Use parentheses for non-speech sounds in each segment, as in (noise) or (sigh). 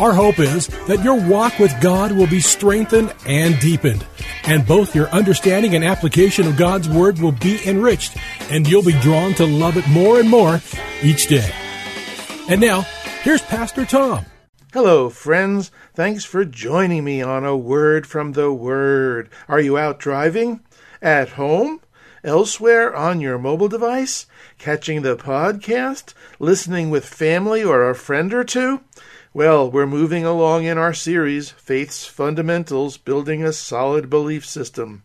Our hope is that your walk with God will be strengthened and deepened, and both your understanding and application of God's Word will be enriched, and you'll be drawn to love it more and more each day. And now, here's Pastor Tom. Hello, friends. Thanks for joining me on A Word from the Word. Are you out driving? At home? Elsewhere on your mobile device? Catching the podcast? Listening with family or a friend or two? Well, we're moving along in our series, Faith's Fundamentals Building a Solid Belief System.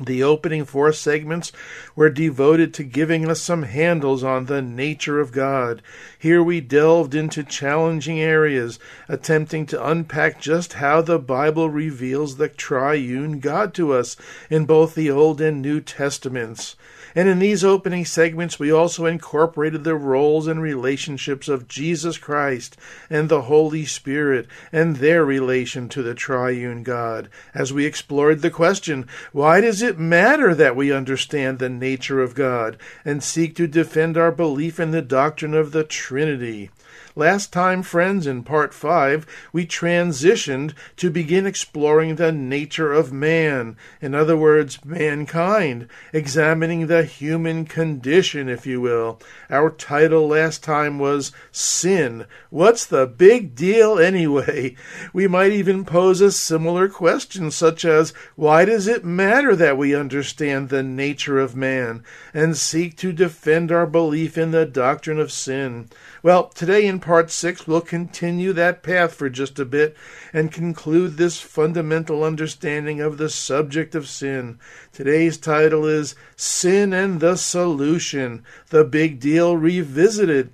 The opening four segments were devoted to giving us some handles on the nature of God. Here we delved into challenging areas, attempting to unpack just how the Bible reveals the triune God to us in both the Old and New Testaments. And in these opening segments, we also incorporated the roles and relationships of Jesus Christ and the Holy Spirit and their relation to the triune God as we explored the question why does it matter that we understand the nature of God and seek to defend our belief in the doctrine of the Trinity? Last time, friends, in part five, we transitioned to begin exploring the nature of man, in other words, mankind, examining the human condition, if you will. Our title last time was Sin. What's the big deal anyway? (laughs) We might even pose a similar question, such as, Why does it matter that we understand the nature of man and seek to defend our belief in the doctrine of sin? Well, today in part six, we'll continue that path for just a bit and conclude this fundamental understanding of the subject of sin. Today's title is Sin and the Solution The Big Deal Revisited.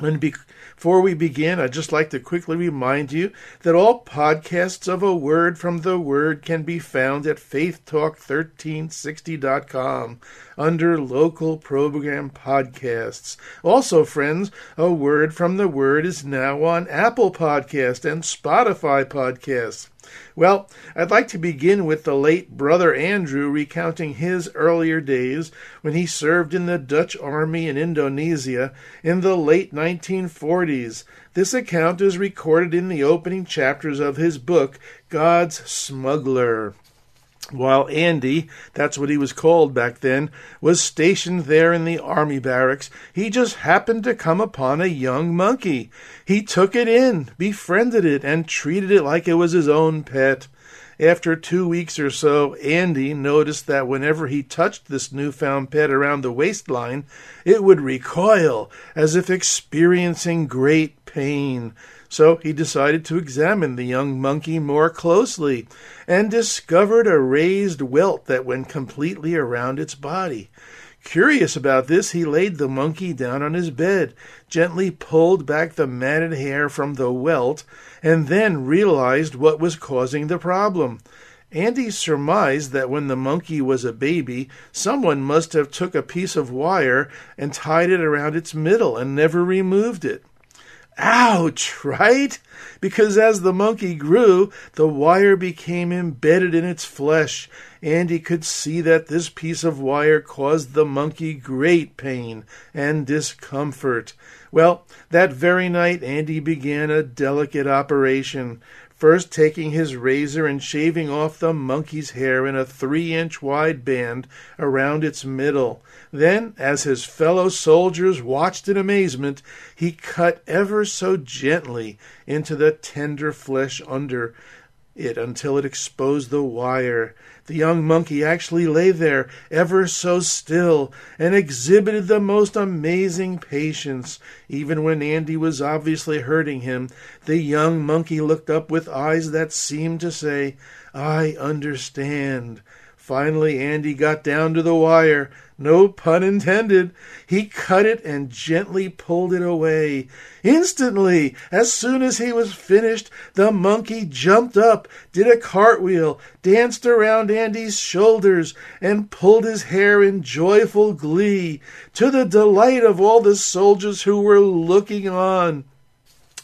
And be- before we begin, I'd just like to quickly remind you that all podcasts of A Word from the Word can be found at faithtalk1360.com under local program podcasts. Also, friends, A Word from the Word is now on Apple Podcast and Spotify podcasts. Well, I'd like to begin with the late brother Andrew recounting his earlier days when he served in the Dutch army in Indonesia in the late 1940s. This account is recorded in the opening chapters of his book, God's Smuggler. While Andy, that's what he was called back then, was stationed there in the army barracks, he just happened to come upon a young monkey. He took it in, befriended it, and treated it like it was his own pet. After two weeks or so, Andy noticed that whenever he touched this newfound pet around the waistline, it would recoil, as if experiencing great pain. So he decided to examine the young monkey more closely and discovered a raised welt that went completely around its body. Curious about this, he laid the monkey down on his bed, gently pulled back the matted hair from the welt, and then realized what was causing the problem. Andy surmised that when the monkey was a baby, someone must have took a piece of wire and tied it around its middle and never removed it. Ouch, right? Because as the monkey grew, the wire became embedded in its flesh, and he could see that this piece of wire caused the monkey great pain and discomfort. Well, that very night, Andy began a delicate operation first taking his razor and shaving off the monkey's hair in a three inch wide band around its middle. Then, as his fellow soldiers watched in amazement, he cut ever so gently into the tender flesh under it until it exposed the wire. The young monkey actually lay there ever so still and exhibited the most amazing patience. Even when Andy was obviously hurting him, the young monkey looked up with eyes that seemed to say, I understand. Finally, Andy got down to the wire. No pun intended. He cut it and gently pulled it away. Instantly, as soon as he was finished, the monkey jumped up, did a cartwheel, danced around Andy's shoulders, and pulled his hair in joyful glee, to the delight of all the soldiers who were looking on.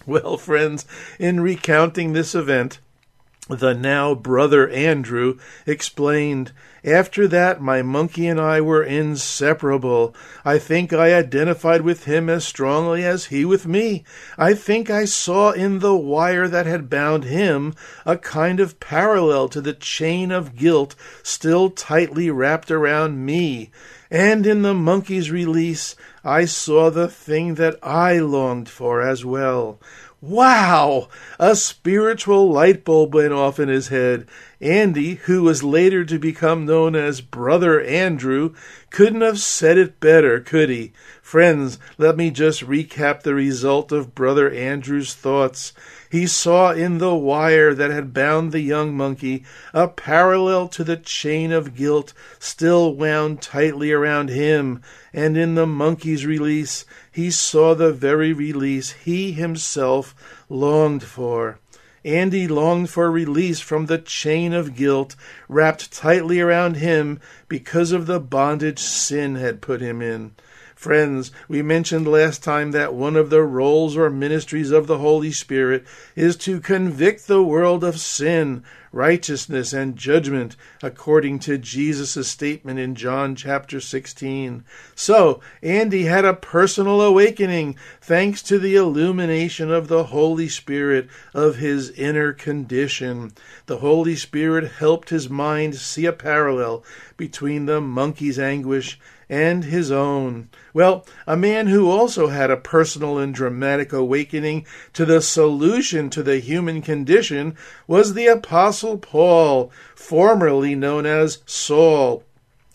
Well, friends, in recounting this event, the now brother Andrew explained, After that, my monkey and I were inseparable. I think I identified with him as strongly as he with me. I think I saw in the wire that had bound him a kind of parallel to the chain of guilt still tightly wrapped around me. And in the monkey's release, I saw the thing that I longed for as well. Wow! A spiritual light bulb went off in his head. Andy, who was later to become known as Brother Andrew, couldn't have said it better, could he? Friends, let me just recap the result of Brother Andrew's thoughts. He saw in the wire that had bound the young monkey a parallel to the chain of guilt still wound tightly around him, and in the monkey's release he saw the very release he himself longed for. Andy longed for release from the chain of guilt wrapped tightly around him because of the bondage sin had put him in. Friends, we mentioned last time that one of the roles or ministries of the Holy Spirit is to convict the world of sin, righteousness, and judgment, according to Jesus' statement in John chapter 16. So, Andy had a personal awakening thanks to the illumination of the Holy Spirit of his inner condition. The Holy Spirit helped his mind see a parallel between the monkey's anguish and his own. Well, a man who also had a personal and dramatic awakening to the solution to the human condition was the Apostle Paul, formerly known as Saul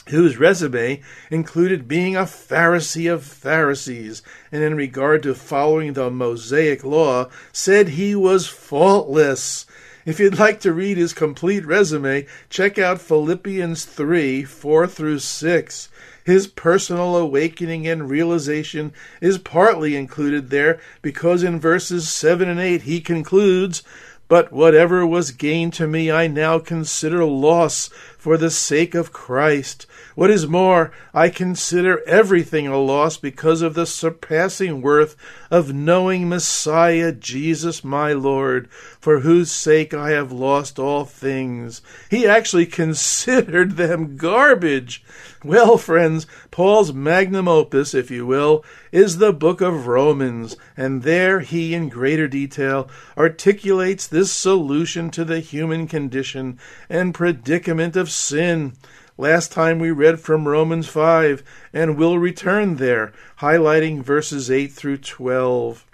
whose resume included being a Pharisee of Pharisees, and in regard to following the Mosaic law, said he was faultless. If you'd like to read his complete resume, check out Philippians 3 4 through 6. His personal awakening and realization is partly included there because in verses 7 and 8 he concludes, But whatever was gain to me I now consider loss for the sake of Christ. What is more, I consider everything a loss because of the surpassing worth of knowing Messiah Jesus my Lord, for whose sake I have lost all things. He actually (laughs) considered them garbage. Well, friends, Paul's magnum opus, if you will, is the book of Romans, and there he, in greater detail, articulates this solution to the human condition and predicament of sin. Last time we read from Romans 5, and we'll return there, highlighting verses 8 through 12.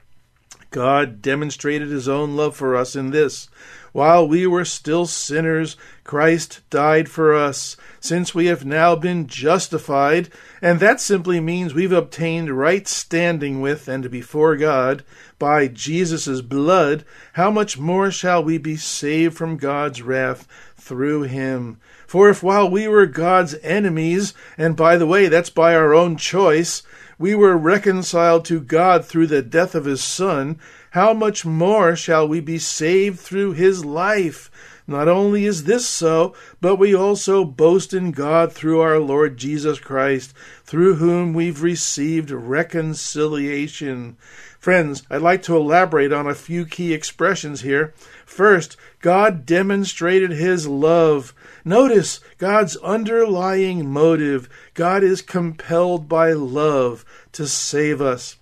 God demonstrated his own love for us in this. While we were still sinners, Christ died for us. Since we have now been justified, and that simply means we've obtained right standing with and before God by Jesus' blood, how much more shall we be saved from God's wrath through him? For if while we were God's enemies, and by the way, that's by our own choice, we were reconciled to God through the death of his Son, how much more shall we be saved through his life? Not only is this so, but we also boast in God through our Lord Jesus Christ, through whom we've received reconciliation. Friends, I'd like to elaborate on a few key expressions here. First, God demonstrated his love. Notice God's underlying motive. God is compelled by love to save us.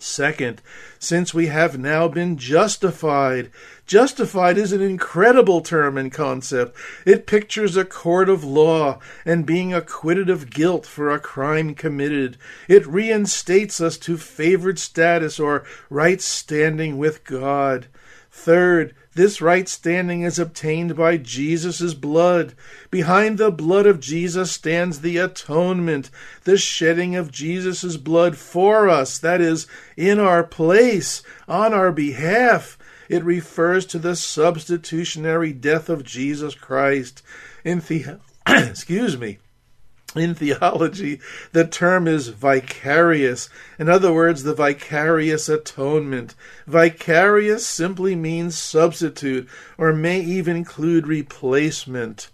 Second, since we have now been justified. Justified is an incredible term and concept. It pictures a court of law and being acquitted of guilt for a crime committed. It reinstates us to favored status or right standing with God. Third, this right standing is obtained by Jesus' blood. Behind the blood of Jesus stands the atonement, the shedding of Jesus' blood for us, that is, in our place, on our behalf. It refers to the substitutionary death of Jesus Christ. In, the- (clears throat) Excuse me. In theology, the term is vicarious. In other words, the vicarious atonement. Vicarious simply means substitute, or may even include replacement.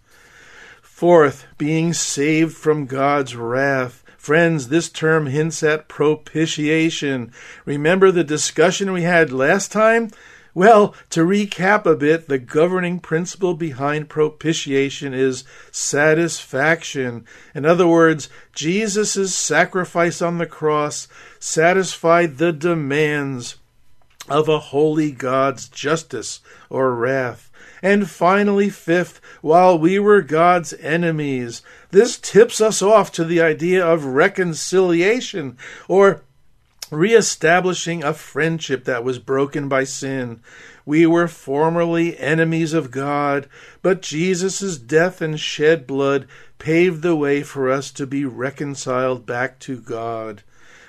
Fourth, being saved from God's wrath. Friends, this term hints at propitiation. Remember the discussion we had last time? Well, to recap a bit, the governing principle behind propitiation is satisfaction. In other words, Jesus' sacrifice on the cross satisfied the demands of a holy God's justice or wrath. And finally, fifth, while we were God's enemies, this tips us off to the idea of reconciliation or reestablishing a friendship that was broken by sin. We were formerly enemies of God, but Jesus' death and shed blood paved the way for us to be reconciled back to God.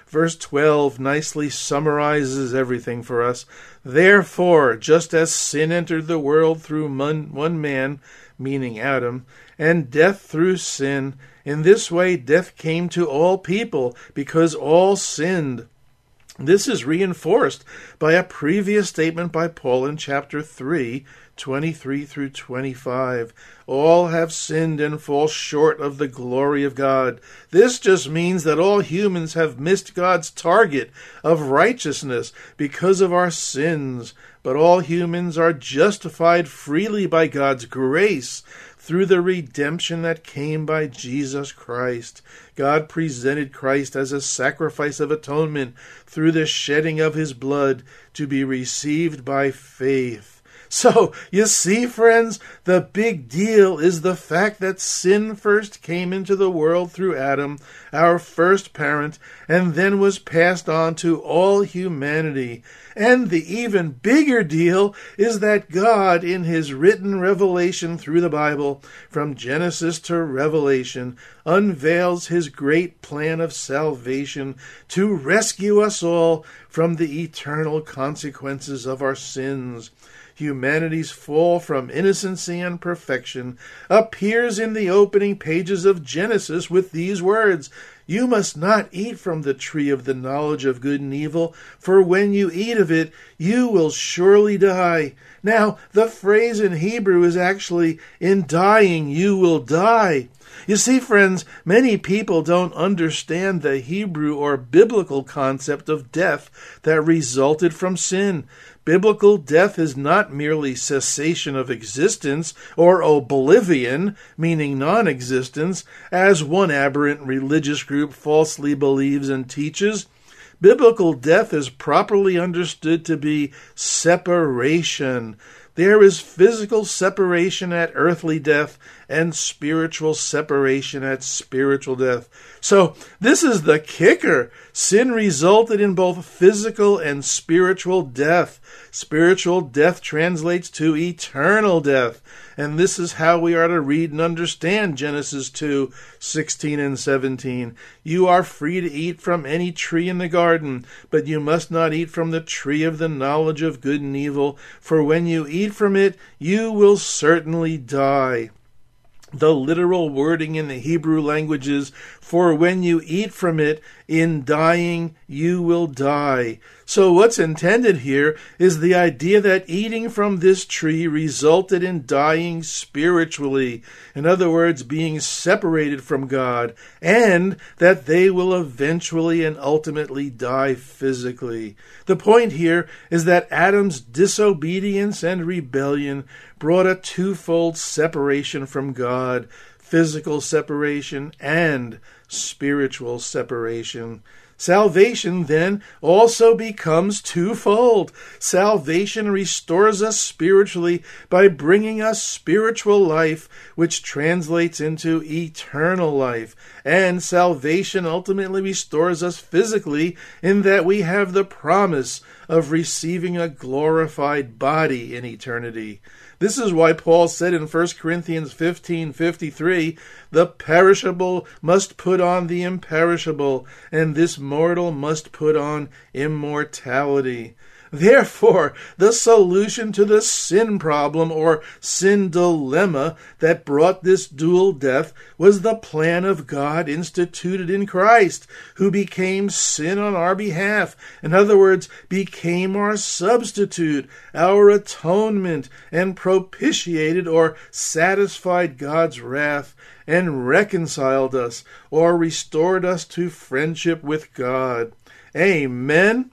Verse 12 nicely summarizes everything for us. Therefore, just as sin entered the world through one man, meaning Adam, and death through sin, in this way death came to all people because all sinned. This is reinforced by a previous statement by Paul in chapter 3, 23 through 25. All have sinned and fall short of the glory of God. This just means that all humans have missed God's target of righteousness because of our sins. But all humans are justified freely by God's grace through the redemption that came by Jesus Christ. God presented Christ as a sacrifice of atonement through the shedding of his blood to be received by faith. So, you see, friends, the big deal is the fact that sin first came into the world through Adam, our first parent, and then was passed on to all humanity. And the even bigger deal is that God, in his written revelation through the Bible, from Genesis to Revelation, unveils his great plan of salvation to rescue us all from the eternal consequences of our sins humanity's fall from innocency and perfection, appears in the opening pages of Genesis with these words You must not eat from the tree of the knowledge of good and evil, for when you eat of it, you will surely die. Now, the phrase in Hebrew is actually, In dying, you will die. You see, friends, many people don't understand the Hebrew or biblical concept of death that resulted from sin. Biblical death is not merely cessation of existence or oblivion, meaning non existence, as one aberrant religious group falsely believes and teaches. Biblical death is properly understood to be separation. There is physical separation at earthly death and spiritual separation at spiritual death. So, this is the kicker. Sin resulted in both physical and spiritual death. Spiritual death translates to eternal death. And this is how we are to read and understand Genesis 2 16 and 17. You are free to eat from any tree in the garden, but you must not eat from the tree of the knowledge of good and evil, for when you eat from it, you will certainly die. The literal wording in the Hebrew language is, For when you eat from it, in dying you will die. So, what's intended here is the idea that eating from this tree resulted in dying spiritually. In other words, being separated from God, and that they will eventually and ultimately die physically. The point here is that Adam's disobedience and rebellion brought a twofold separation from God physical separation and spiritual separation. Salvation then also becomes twofold. Salvation restores us spiritually by bringing us spiritual life, which translates into eternal life. And salvation ultimately restores us physically in that we have the promise of receiving a glorified body in eternity. This is why Paul said in 1 Corinthians 15:53, "The perishable must put on the imperishable, and this mortal must put on immortality." Therefore, the solution to the sin problem or sin dilemma that brought this dual death was the plan of God instituted in Christ, who became sin on our behalf. In other words, became our substitute, our atonement, and propitiated or satisfied God's wrath and reconciled us or restored us to friendship with God. Amen.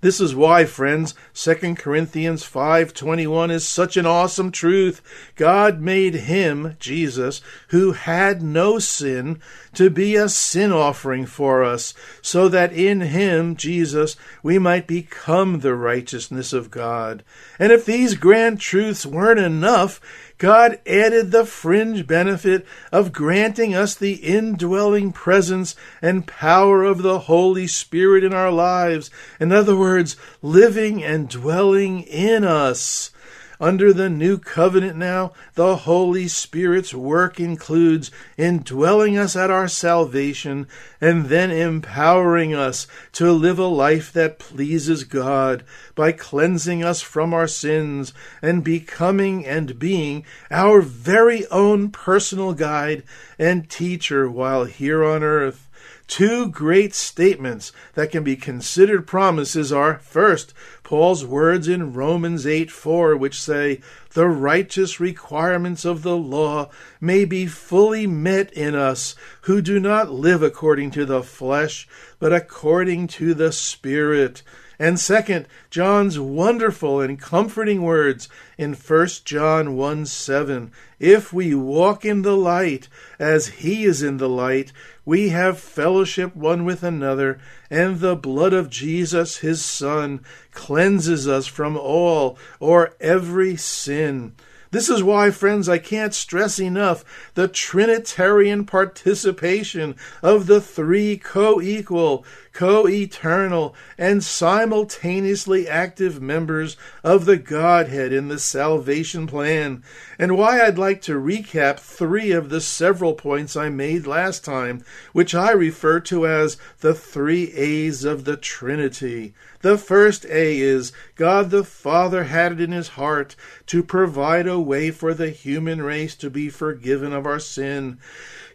This is why, friends, 2 Corinthians 5:21 is such an awesome truth. God made him, Jesus, who had no sin, to be a sin offering for us, so that in him, Jesus, we might become the righteousness of God. And if these grand truths weren't enough, God added the fringe benefit of granting us the indwelling presence and power of the Holy Spirit in our lives. In other words, living and dwelling in us. Under the new covenant now, the Holy Spirit's work includes indwelling us at our salvation and then empowering us to live a life that pleases God by cleansing us from our sins and becoming and being our very own personal guide and teacher while here on earth. Two great statements that can be considered promises are first, Paul's words in Romans 8 4, which say, The righteous requirements of the law may be fully met in us who do not live according to the flesh, but according to the Spirit. And second, John's wonderful and comforting words in 1 John 1 7. If we walk in the light as he is in the light, we have fellowship one with another, and the blood of Jesus, his Son, cleanses us from all or every sin. This is why, friends, I can't stress enough the Trinitarian participation of the three co equal, co eternal, and simultaneously active members of the Godhead in the salvation plan, and why I'd like to recap three of the several points I made last time, which I refer to as the three A's of the Trinity. The first A is God the Father had it in his heart to provide a way for the human race to be forgiven of our sin.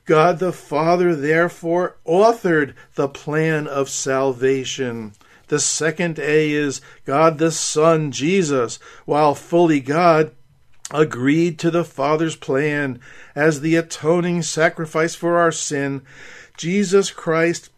God the Father therefore authored the plan of salvation. The second A is God the Son, Jesus, while fully God, agreed to the Father's plan as the atoning sacrifice for our sin. Jesus Christ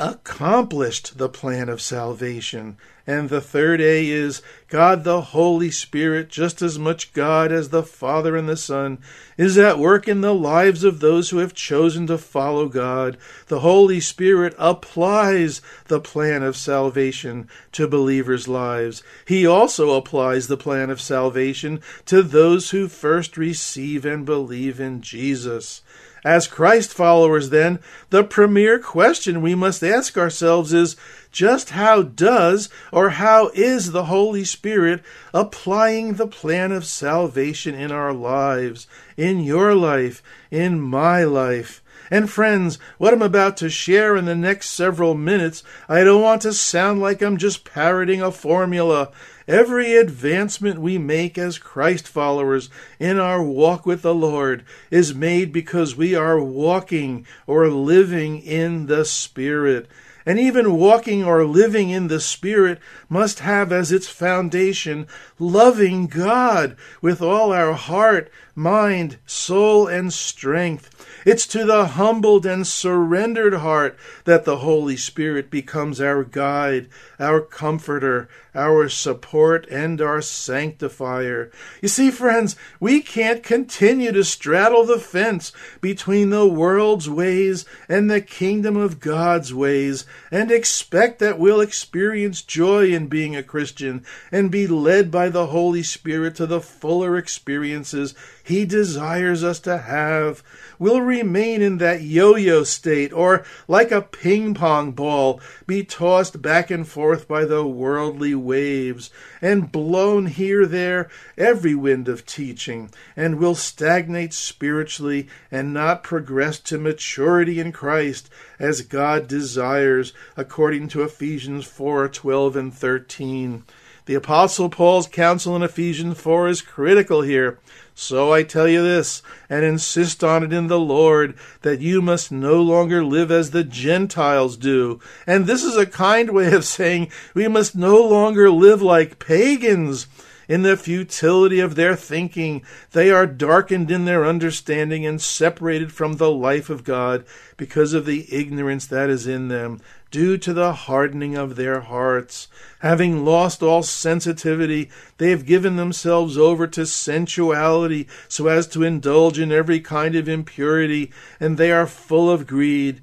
accomplished the plan of salvation. And the third A is God the Holy Spirit, just as much God as the Father and the Son, is at work in the lives of those who have chosen to follow God. The Holy Spirit applies the plan of salvation to believers' lives. He also applies the plan of salvation to those who first receive and believe in Jesus. As Christ followers, then, the premier question we must ask ourselves is just how does or how is the Holy Spirit applying the plan of salvation in our lives, in your life, in my life? And friends, what I'm about to share in the next several minutes, I don't want to sound like I'm just parroting a formula. Every advancement we make as Christ followers in our walk with the Lord is made because we are walking or living in the Spirit. And even walking or living in the Spirit must have as its foundation loving God with all our heart, mind, soul, and strength. It's to the humbled and surrendered heart that the Holy Spirit becomes our guide, our comforter, our support, and our sanctifier. You see, friends, we can't continue to straddle the fence between the world's ways and the kingdom of God's ways and expect that we'll experience joy in being a Christian and be led by the Holy Spirit to the fuller experiences He desires us to have will remain in that yo yo state, or like a ping pong ball, be tossed back and forth by the worldly waves, and blown here there every wind of teaching, and will stagnate spiritually and not progress to maturity in Christ as God desires, according to Ephesians 4 12 and 13. The Apostle Paul's counsel in Ephesians 4 is critical here. So I tell you this, and insist on it in the Lord, that you must no longer live as the Gentiles do. And this is a kind way of saying we must no longer live like pagans. In the futility of their thinking, they are darkened in their understanding and separated from the life of God because of the ignorance that is in them due to the hardening of their hearts. Having lost all sensitivity, they have given themselves over to sensuality so as to indulge in every kind of impurity, and they are full of greed.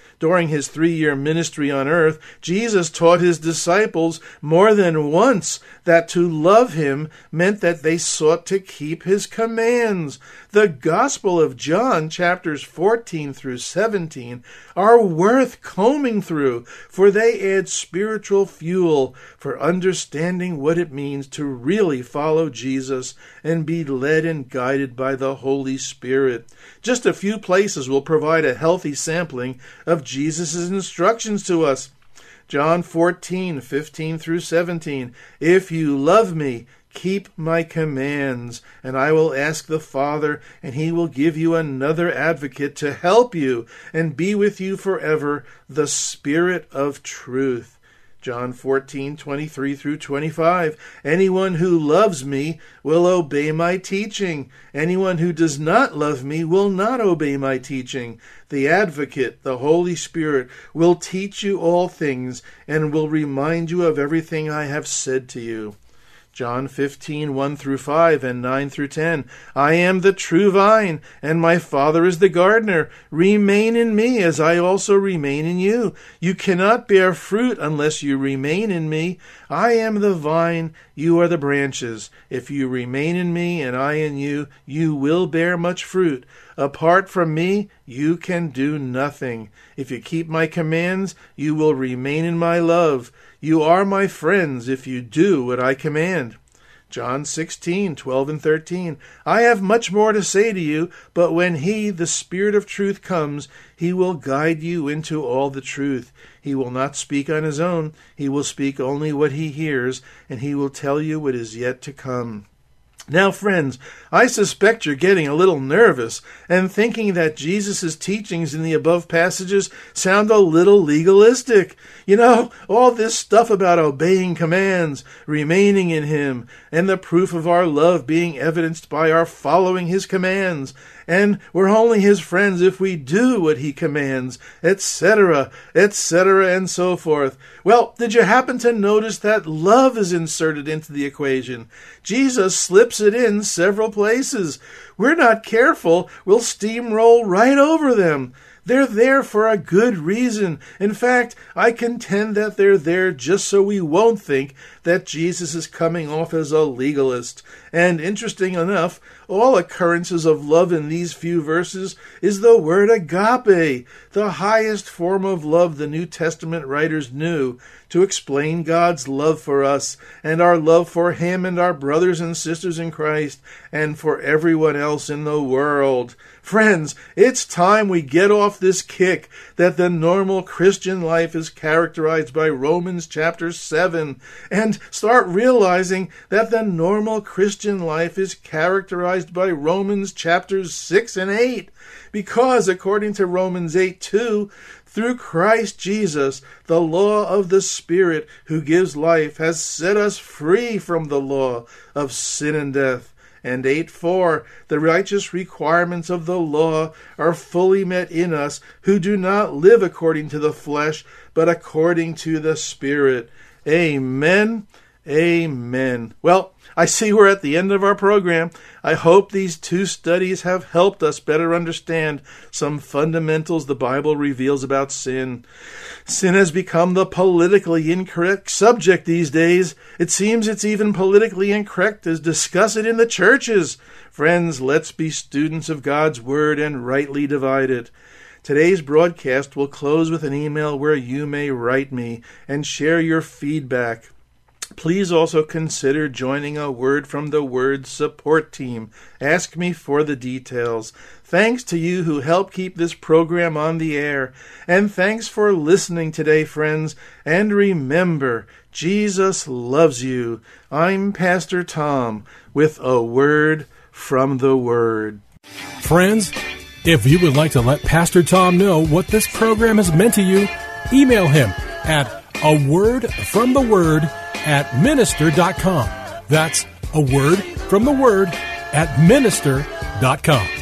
During his three year ministry on earth, Jesus taught his disciples more than once that to love him meant that they sought to keep his commands. The Gospel of John, chapters 14 through 17, are worth combing through, for they add spiritual fuel for understanding what it means to really follow Jesus and be led and guided by the Holy Spirit. Just a few places will provide a healthy sampling of Jesus' instructions to us. John 14, 15 through 17. If you love me, keep my commands, and I will ask the Father, and he will give you another advocate to help you and be with you forever, the Spirit of truth. John 14, 23 through 25. Anyone who loves me will obey my teaching. Anyone who does not love me will not obey my teaching. The advocate, the Holy Spirit, will teach you all things and will remind you of everything I have said to you. John 15, 1 through 5 and 9 through 10. I am the true vine, and my Father is the gardener. Remain in me, as I also remain in you. You cannot bear fruit unless you remain in me. I am the vine, you are the branches. If you remain in me, and I in you, you will bear much fruit. Apart from me, you can do nothing. If you keep my commands, you will remain in my love. You are my friends if you do what I command. John 16, 12 and 13. I have much more to say to you, but when He, the Spirit of truth, comes, He will guide you into all the truth. He will not speak on His own, He will speak only what He hears, and He will tell you what is yet to come. Now, friends, I suspect you're getting a little nervous and thinking that Jesus' teachings in the above passages sound a little legalistic. You know, all this stuff about obeying commands, remaining in Him, and the proof of our love being evidenced by our following His commands, and we're only his friends if we do what he commands, etc., etc., and so forth. Well, did you happen to notice that love is inserted into the equation? Jesus slips it in several places. We're not careful, we'll steamroll right over them. They're there for a good reason. In fact, I contend that they're there just so we won't think that Jesus is coming off as a legalist. And interesting enough, all occurrences of love in these few verses is the word agape, the highest form of love the New Testament writers knew to explain God's love for us and our love for Him and our brothers and sisters in Christ and for everyone else in the world. Friends, it's time we get off this kick that the normal Christian life is characterized by Romans chapter 7 and start realizing that the normal Christian life is characterized by Romans chapters 6 and 8. Because according to Romans 8 2, through Christ Jesus, the law of the Spirit who gives life has set us free from the law of sin and death and 8 4 the righteous requirements of the law are fully met in us who do not live according to the flesh but according to the spirit amen Amen. Well, I see we're at the end of our program. I hope these two studies have helped us better understand some fundamentals the Bible reveals about sin. Sin has become the politically incorrect subject these days. It seems it's even politically incorrect to discuss it in the churches. Friends, let's be students of God's Word and rightly divide it. Today's broadcast will close with an email where you may write me and share your feedback. Please also consider joining a Word from the Word support team. Ask me for the details. Thanks to you who help keep this program on the air. And thanks for listening today, friends. And remember, Jesus loves you. I'm Pastor Tom with a Word from the Word. Friends, if you would like to let Pastor Tom know what this program has meant to you, email him at a word from the word at minister.com. That's a word from the word at minister.com.